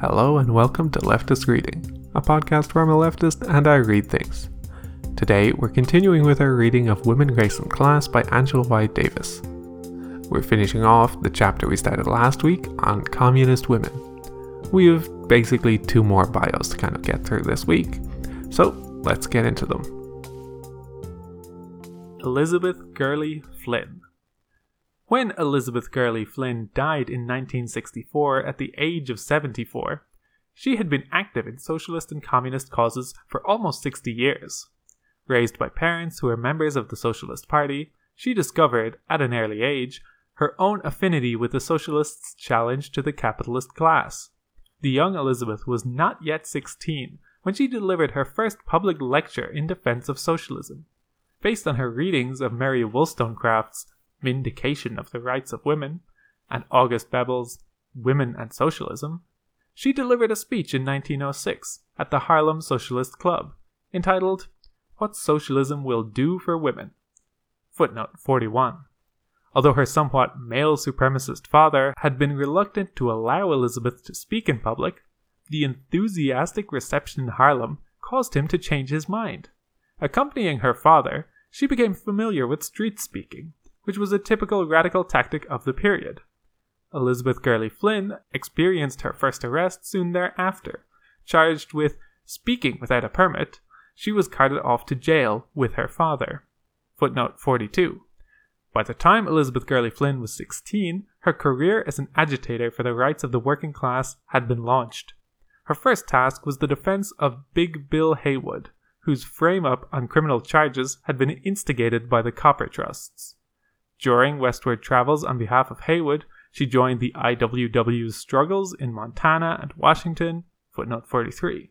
Hello and welcome to Leftist Reading, a podcast where I'm a leftist and I read things. Today, we're continuing with our reading of Women, Race and Class by Angela White Davis. We're finishing off the chapter we started last week on communist women. We have basically two more bios to kind of get through this week, so let's get into them. Elizabeth Gurley Flynn when Elizabeth Gurley Flynn died in 1964 at the age of 74, she had been active in socialist and communist causes for almost 60 years. Raised by parents who were members of the Socialist Party, she discovered, at an early age, her own affinity with the socialists' challenge to the capitalist class. The young Elizabeth was not yet 16 when she delivered her first public lecture in defense of socialism. Based on her readings of Mary Wollstonecraft's Vindication of the Rights of Women, and August Bebel's Women and Socialism, she delivered a speech in 1906 at the Harlem Socialist Club entitled What Socialism Will Do for Women. Footnote 41. Although her somewhat male supremacist father had been reluctant to allow Elizabeth to speak in public, the enthusiastic reception in Harlem caused him to change his mind. Accompanying her father, she became familiar with street speaking which was a typical radical tactic of the period. Elizabeth Gurley Flynn experienced her first arrest soon thereafter. Charged with speaking without a permit, she was carted off to jail with her father. Footnote 42. By the time Elizabeth Gurley Flynn was 16, her career as an agitator for the rights of the working class had been launched. Her first task was the defense of Big Bill Haywood, whose frame up on criminal charges had been instigated by the copper trusts. During westward travels on behalf of Haywood, she joined the IWW's struggles in Montana and Washington. Footnote 43.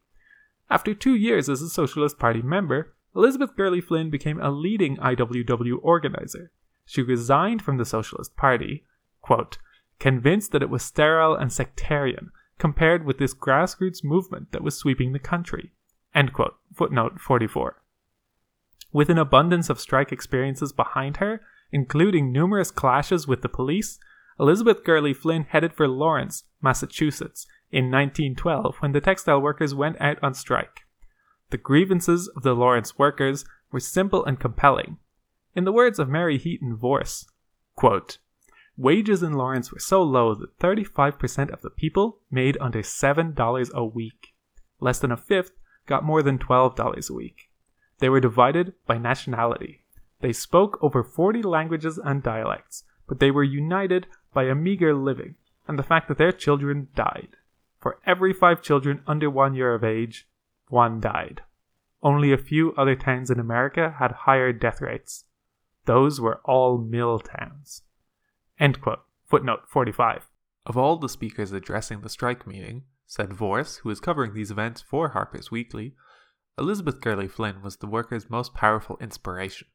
After two years as a Socialist Party member, Elizabeth Gurley Flynn became a leading IWW organizer. She resigned from the Socialist Party, quote, convinced that it was sterile and sectarian compared with this grassroots movement that was sweeping the country. End quote. Footnote 44. With an abundance of strike experiences behind her, including numerous clashes with the police, Elizabeth Gurley Flynn headed for Lawrence, Massachusetts, in 1912 when the textile workers went out on strike. The grievances of the Lawrence workers were simple and compelling. In the words of Mary Heaton Vorse, quote, Wages in Lawrence were so low that 35% of the people made under $7 a week. Less than a fifth got more than $12 a week. They were divided by nationality. They spoke over 40 languages and dialects, but they were united by a meager living and the fact that their children died. For every five children under one year of age, one died. Only a few other towns in America had higher death rates. Those were all mill towns. Footnote 45. Of all the speakers addressing the strike meeting, said Vorse, who is covering these events for Harper's Weekly, Elizabeth Gurley Flynn was the workers' most powerful inspiration.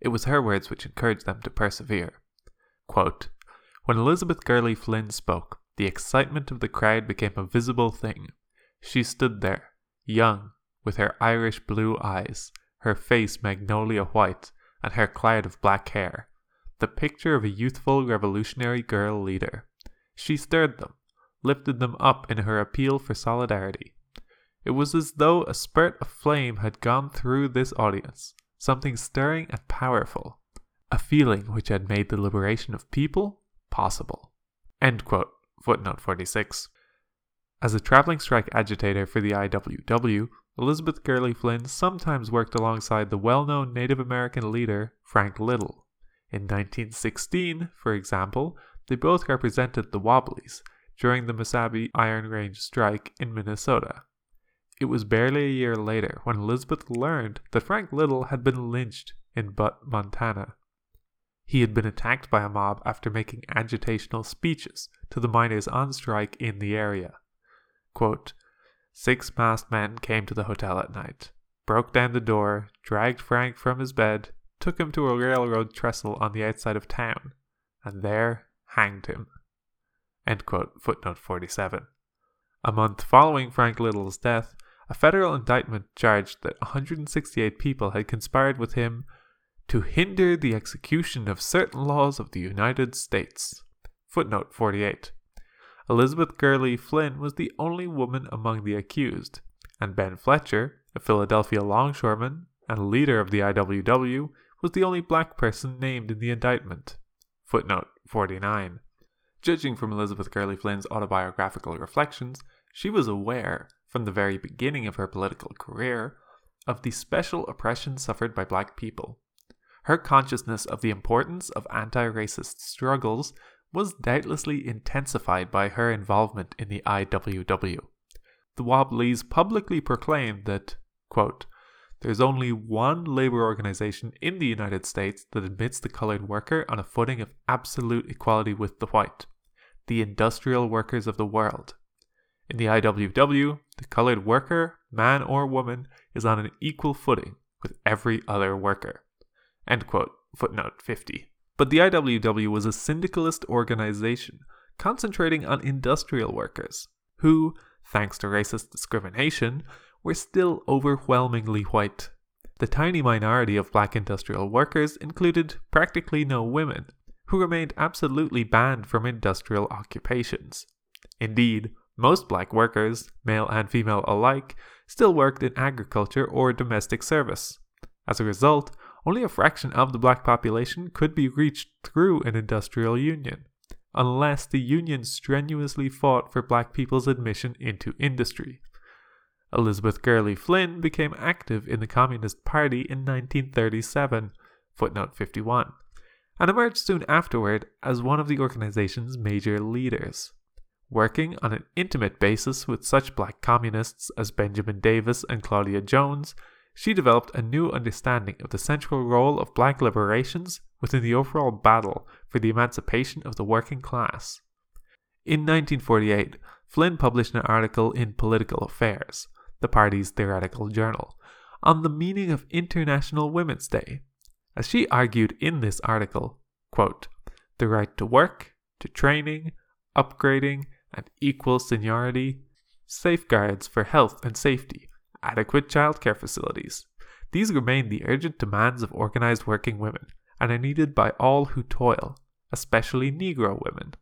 It was her words which encouraged them to persevere. Quote, when Elizabeth Gurley Flynn spoke, the excitement of the crowd became a visible thing. She stood there, young, with her Irish blue eyes, her face magnolia white, and her cloud of black hair, the picture of a youthful revolutionary girl leader. She stirred them, lifted them up in her appeal for solidarity. It was as though a spurt of flame had gone through this audience, something stirring and powerful, a feeling which had made the liberation of people possible. Quote. Footnote 46. As a traveling strike agitator for the IWW, Elizabeth Gurley Flynn sometimes worked alongside the well known Native American leader Frank Little. In 1916, for example, they both represented the Wobblies during the Mesabi Iron Range strike in Minnesota. It was barely a year later when Elizabeth learned that Frank Little had been lynched in Butte, Montana. He had been attacked by a mob after making agitational speeches to the miners on strike in the area. Quote, Six masked men came to the hotel at night, broke down the door, dragged Frank from his bed, took him to a railroad trestle on the outside of town, and there hanged him. Quote, footnote 47. A month following Frank Little's death, a federal indictment charged that 168 people had conspired with him to hinder the execution of certain laws of the United States. Footnote 48. Elizabeth Gurley Flynn was the only woman among the accused, and Ben Fletcher, a Philadelphia longshoreman and leader of the IWW, was the only black person named in the indictment. Footnote 49. Judging from Elizabeth Gurley Flynn's autobiographical reflections, she was aware, from the very beginning of her political career, of the special oppression suffered by black people. Her consciousness of the importance of anti racist struggles was doubtlessly intensified by her involvement in the IWW. The Wobblies publicly proclaimed that, quote, there's only one labor organization in the United States that admits the colored worker on a footing of absolute equality with the white the industrial workers of the world. In the IWW, the colored worker, man or woman, is on an equal footing with every other worker. End quote. Footnote 50. But the IWW was a syndicalist organization concentrating on industrial workers, who, thanks to racist discrimination, were still overwhelmingly white. The tiny minority of black industrial workers included practically no women, who remained absolutely banned from industrial occupations. Indeed, most black workers, male and female alike, still worked in agriculture or domestic service. As a result, only a fraction of the black population could be reached through an industrial union, unless the union strenuously fought for black people's admission into industry. Elizabeth Gurley Flynn became active in the Communist Party in 1937, footnote 51 and emerged soon afterward as one of the organization's major leaders. Working on an intimate basis with such black communists as Benjamin Davis and Claudia Jones, she developed a new understanding of the central role of black liberations within the overall battle for the emancipation of the working class. In 1948, Flynn published an article in Political Affairs, the party's theoretical journal, on the meaning of International Women's Day as she argued in this article, quote, the right to work, to training, upgrading, and equal seniority, safeguards for health and safety, adequate childcare facilities. These remain the urgent demands of organized working women and are needed by all who toil, especially Negro women.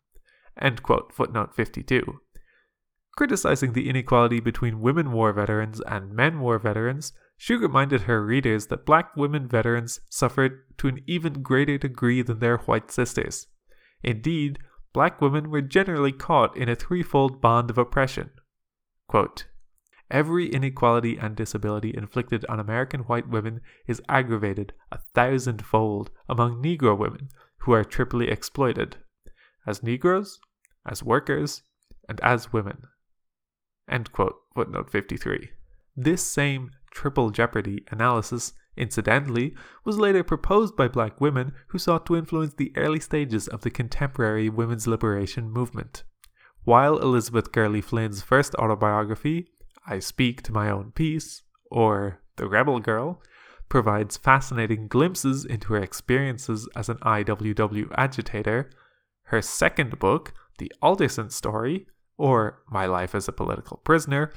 Quote, footnote 52. Criticizing the inequality between women war veterans and men war veterans, she reminded her readers that black women veterans suffered to an even greater degree than their white sisters. Indeed, black women were generally caught in a threefold bond of oppression. Quote, Every inequality and disability inflicted on American white women is aggravated a thousandfold among Negro women who are triply exploited as Negroes, as workers, and as women. End quote, footnote 53. This same triple jeopardy analysis, incidentally, was later proposed by black women who sought to influence the early stages of the contemporary women's liberation movement. While Elizabeth Gurley Flynn's first autobiography, I Speak to My Own Piece, or The Rebel Girl, provides fascinating glimpses into her experiences as an IWW agitator, her second book, The Alderson Story, or My Life as a Political Prisoner,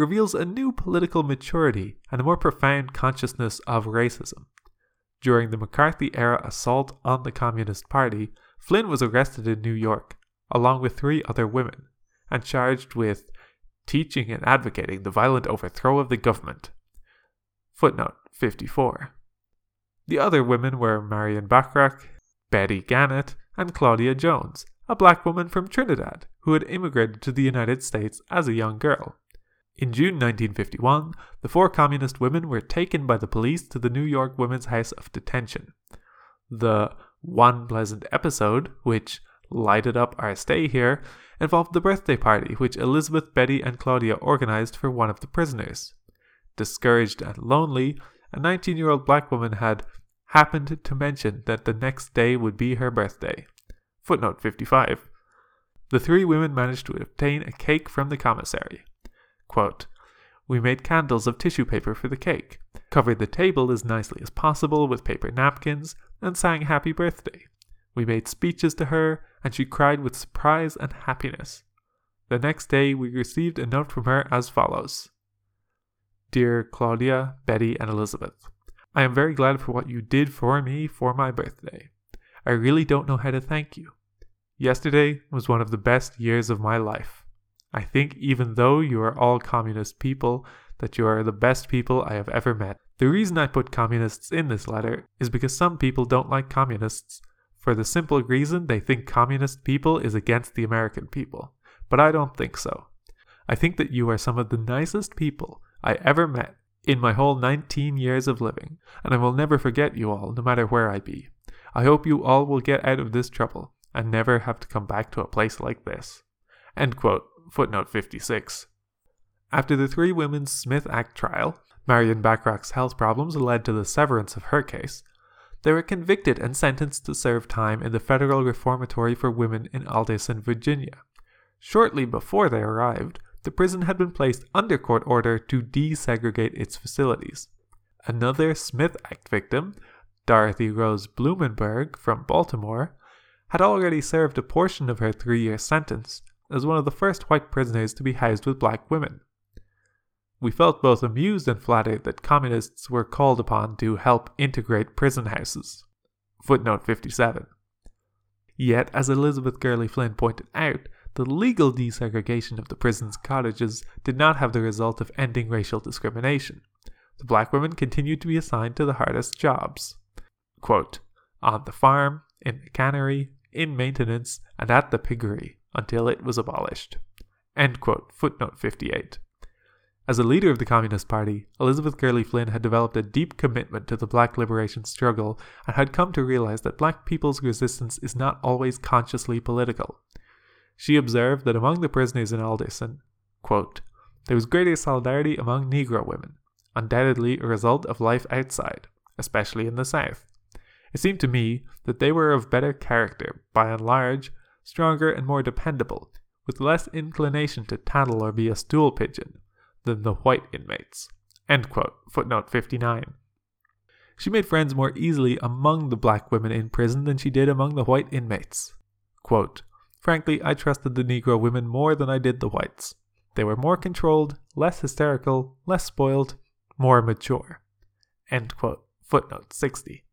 reveals a new political maturity and a more profound consciousness of racism. During the McCarthy era assault on the Communist Party, Flynn was arrested in New York, along with three other women, and charged with teaching and advocating the violent overthrow of the government. Footnote 54. The other women were Marion Bachrach, Betty Gannett, and Claudia Jones, a black woman from Trinidad who had immigrated to the United States as a young girl. In June 1951, the four communist women were taken by the police to the New York Women's House of Detention. The one pleasant episode, which lighted up our stay here, involved the birthday party which Elizabeth, Betty, and Claudia organized for one of the prisoners. Discouraged and lonely, a 19 year old black woman had happened to mention that the next day would be her birthday. Footnote 55. The three women managed to obtain a cake from the commissary. Quote, we made candles of tissue paper for the cake, covered the table as nicely as possible with paper napkins, and sang happy birthday. We made speeches to her, and she cried with surprise and happiness. The next day, we received a note from her as follows Dear Claudia, Betty, and Elizabeth, I am very glad for what you did for me for my birthday. I really don't know how to thank you. Yesterday was one of the best years of my life. I think, even though you are all communist people, that you are the best people I have ever met. The reason I put communists in this letter is because some people don't like communists, for the simple reason they think communist people is against the American people. But I don't think so. I think that you are some of the nicest people I ever met in my whole 19 years of living, and I will never forget you all, no matter where I be. I hope you all will get out of this trouble and never have to come back to a place like this. End quote. Footnote 56. After the three women's Smith Act trial, Marion Bachrach's health problems led to the severance of her case. They were convicted and sentenced to serve time in the Federal Reformatory for Women in Alderson, Virginia. Shortly before they arrived, the prison had been placed under court order to desegregate its facilities. Another Smith Act victim, Dorothy Rose Blumenberg from Baltimore, had already served a portion of her three year sentence as one of the first white prisoners to be housed with black women. We felt both amused and flattered that communists were called upon to help integrate prison houses. Footnote 57. Yet, as Elizabeth Gurley Flynn pointed out, the legal desegregation of the prison's cottages did not have the result of ending racial discrimination. The black women continued to be assigned to the hardest jobs. Quote, on the farm, in the cannery, in maintenance, and at the piggery until it was abolished. Quote. Footnote 58. As a leader of the Communist Party, Elizabeth Gurley Flynn had developed a deep commitment to the black liberation struggle and had come to realize that black people's resistance is not always consciously political. She observed that among the prisoners in Alderson, quote, there was greater solidarity among Negro women, undoubtedly a result of life outside, especially in the South. It seemed to me that they were of better character, by and large, stronger and more dependable, with less inclination to tattle or be a stool pigeon than the white inmates. Footnote 59. She made friends more easily among the black women in prison than she did among the white inmates. Quote, Frankly, I trusted the Negro women more than I did the whites. They were more controlled, less hysterical, less spoiled, more mature. Footnote 60.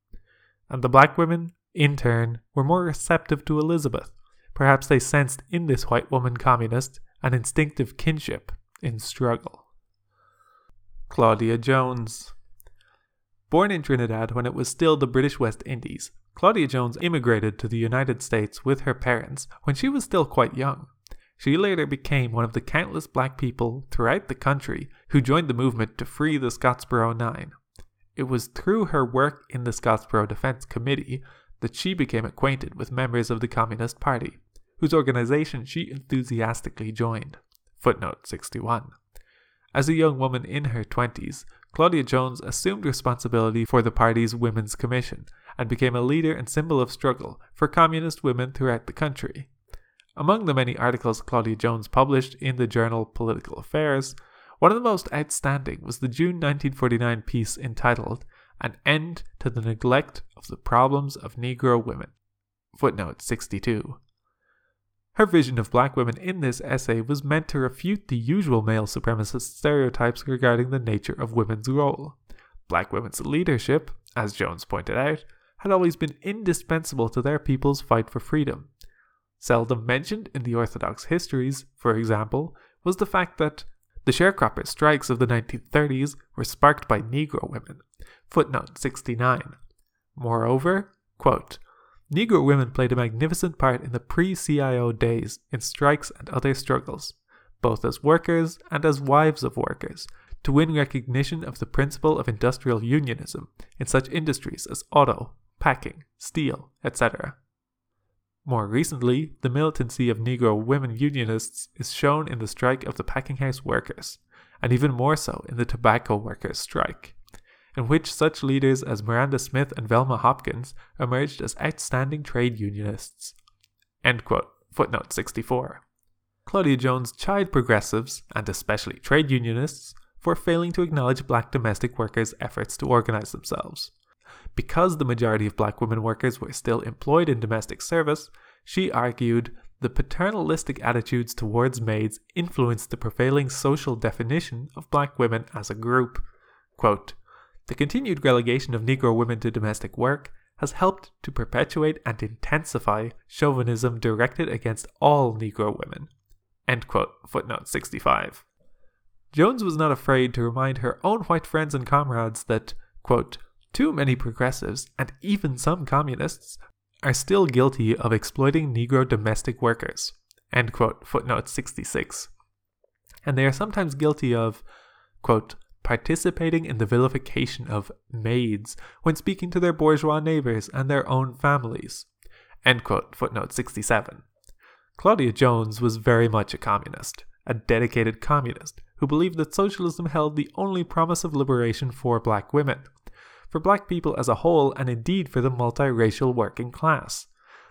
And the black women, in turn, were more receptive to Elizabeth. Perhaps they sensed in this white woman communist an instinctive kinship in struggle. Claudia Jones. Born in Trinidad when it was still the British West Indies, Claudia Jones immigrated to the United States with her parents when she was still quite young. She later became one of the countless black people throughout the country who joined the movement to free the Scottsboro Nine. It was through her work in the Scottsboro Defense Committee that she became acquainted with members of the Communist Party, whose organization she enthusiastically joined. Footnote 61. As a young woman in her 20s, Claudia Jones assumed responsibility for the party's Women's Commission and became a leader and symbol of struggle for communist women throughout the country. Among the many articles Claudia Jones published in the journal Political Affairs, one of the most outstanding was the June 1949 piece entitled An End to the Neglect of the Problems of Negro Women. Footnote 62. Her vision of black women in this essay was meant to refute the usual male supremacist stereotypes regarding the nature of women's role. Black women's leadership, as Jones pointed out, had always been indispensable to their people's fight for freedom. Seldom mentioned in the Orthodox histories, for example, was the fact that the sharecropper strikes of the 1930s were sparked by Negro women. Footnote 69. Moreover, quote, Negro women played a magnificent part in the pre CIO days in strikes and other struggles, both as workers and as wives of workers, to win recognition of the principle of industrial unionism in such industries as auto, packing, steel, etc. More recently, the militancy of Negro women unionists is shown in the strike of the packing house workers, and even more so in the tobacco workers' strike in which such leaders as Miranda Smith and Velma Hopkins emerged as outstanding trade unionists. Footnote 64. Claudia Jones chid progressives, and especially trade unionists, for failing to acknowledge black domestic workers' efforts to organize themselves. Because the majority of black women workers were still employed in domestic service, she argued the paternalistic attitudes towards maids influenced the prevailing social definition of black women as a group. Quote, the continued relegation of Negro women to domestic work has helped to perpetuate and intensify chauvinism directed against all Negro women. End quote, footnote 65. Jones was not afraid to remind her own white friends and comrades that, quote, too many progressives, and even some communists, are still guilty of exploiting Negro domestic workers. End quote, footnote 66. And they are sometimes guilty of, quote, participating in the vilification of maids when speaking to their bourgeois neighbors and their own families. End quote, footnote 67. Claudia Jones was very much a communist, a dedicated communist who believed that socialism held the only promise of liberation for black women, for black people as a whole, and indeed for the multiracial working class.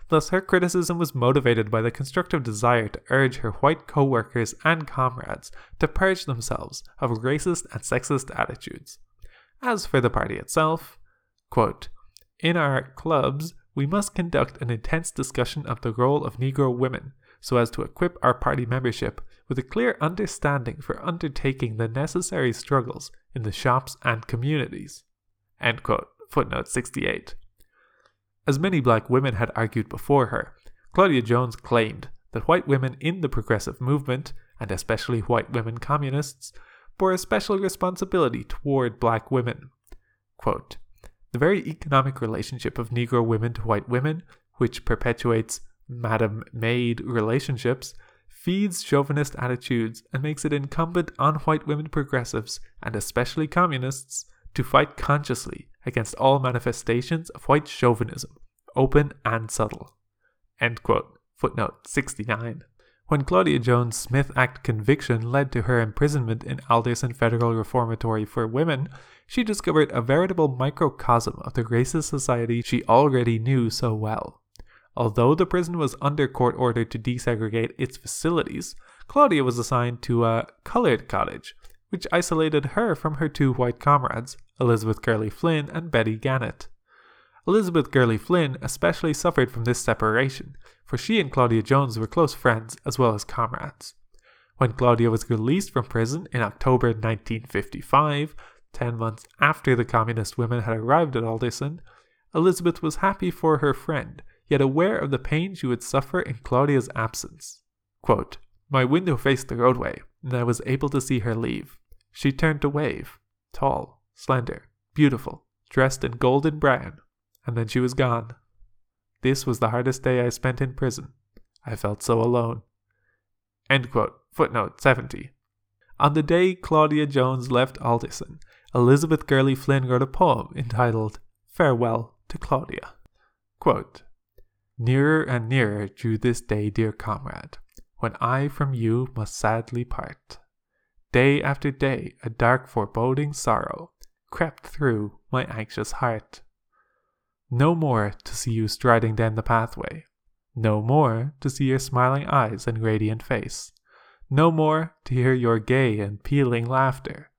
Thus, her criticism was motivated by the constructive desire to urge her white co workers and comrades to purge themselves of racist and sexist attitudes. As for the party itself, quote, in our clubs, we must conduct an intense discussion of the role of Negro women so as to equip our party membership with a clear understanding for undertaking the necessary struggles in the shops and communities. Footnote 68. As many black women had argued before her, Claudia Jones claimed that white women in the progressive movement, and especially white women communists, bore a special responsibility toward black women. Quote, the very economic relationship of Negro women to white women, which perpetuates Madam Maid relationships, feeds chauvinist attitudes and makes it incumbent on white women progressives, and especially communists, to fight consciously against all manifestations of white chauvinism, open and subtle. Footnote 69. When Claudia Jones' Smith Act conviction led to her imprisonment in Alderson Federal Reformatory for Women, she discovered a veritable microcosm of the racist society she already knew so well. Although the prison was under court order to desegregate its facilities, Claudia was assigned to a colored cottage, which isolated her from her two white comrades, Elizabeth Gurley Flynn and Betty Gannett. Elizabeth Gurley Flynn especially suffered from this separation, for she and Claudia Jones were close friends as well as comrades. When Claudia was released from prison in October 1955, ten months after the communist women had arrived at Alderson, Elizabeth was happy for her friend, yet aware of the pain she would suffer in Claudia's absence. Quote, My window faced the roadway, and I was able to see her leave. She turned to wave, tall, slender, beautiful, dressed in golden brown, and then she was gone. This was the hardest day I spent in prison. I felt so alone. End quote. Footnote 70. On the day Claudia Jones left Alderson, Elizabeth Gurley Flynn wrote a poem entitled Farewell to Claudia. Quote, Nearer and nearer drew this day, dear comrade, when I from you must sadly part. Day after day, a dark foreboding sorrow crept through my anxious heart. No more to see you striding down the pathway. No more to see your smiling eyes and radiant face. No more to hear your gay and pealing laughter.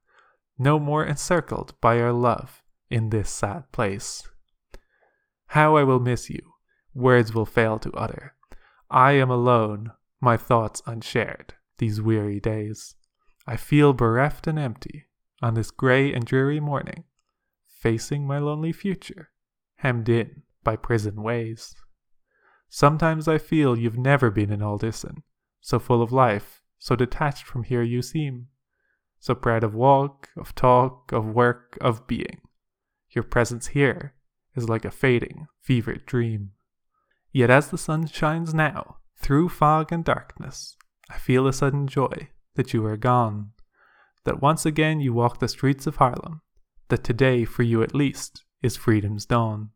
No more encircled by your love in this sad place. How I will miss you, words will fail to utter. I am alone, my thoughts unshared, these weary days. I feel bereft and empty on this grey and dreary morning, facing my lonely future hemmed in by prison ways. Sometimes I feel you've never been in Alderson, so full of life, so detached from here you seem, so proud of walk, of talk, of work, of being. Your presence here is like a fading, fevered dream. Yet as the sun shines now, through fog and darkness, I feel a sudden joy that you are gone, that once again you walk the streets of Harlem, that today, for you at least, is freedom's dawn.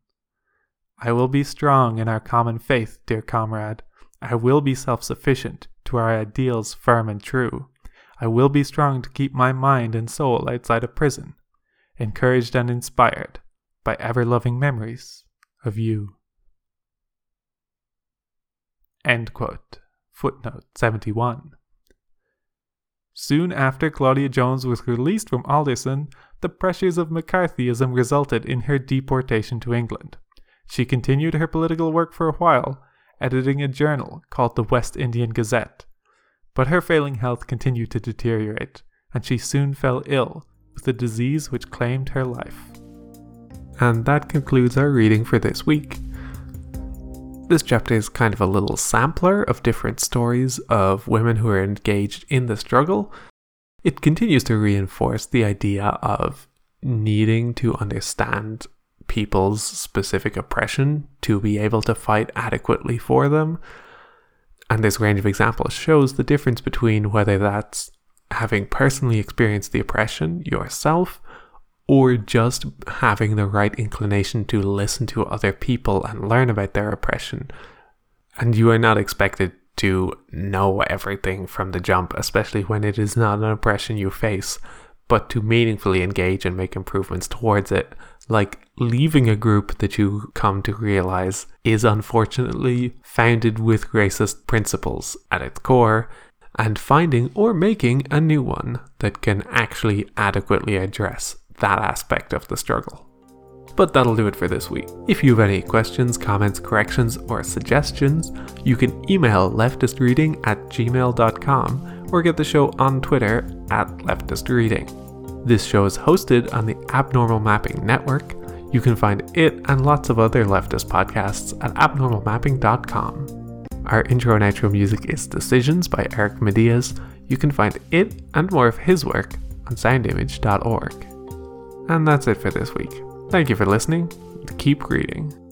I will be strong in our common faith, dear comrade. I will be self sufficient, to our ideals firm and true. I will be strong to keep my mind and soul outside of prison, encouraged and inspired by ever loving memories of you. Footnote 71. Soon after Claudia Jones was released from Alderson, the pressures of McCarthyism resulted in her deportation to England. She continued her political work for a while, editing a journal called the West Indian Gazette. But her failing health continued to deteriorate, and she soon fell ill with a disease which claimed her life. And that concludes our reading for this week. This chapter is kind of a little sampler of different stories of women who are engaged in the struggle. It continues to reinforce the idea of needing to understand people's specific oppression to be able to fight adequately for them. And this range of examples shows the difference between whether that's having personally experienced the oppression yourself or just having the right inclination to listen to other people and learn about their oppression. And you are not expected to know everything from the jump, especially when it is not an oppression you face, but to meaningfully engage and make improvements towards it. Like leaving a group that you come to realize is unfortunately founded with racist principles at its core, and finding or making a new one that can actually adequately address that aspect of the struggle. But that'll do it for this week. If you have any questions, comments, corrections, or suggestions, you can email leftistreading at gmail.com or get the show on Twitter at leftistreading. This show is hosted on the Abnormal Mapping Network. You can find it and lots of other leftist podcasts at abnormalmapping.com. Our intro and outro music is Decisions by Eric Matyas. You can find it and more of his work on soundimage.org. And that's it for this week. Thank you for listening. Keep reading.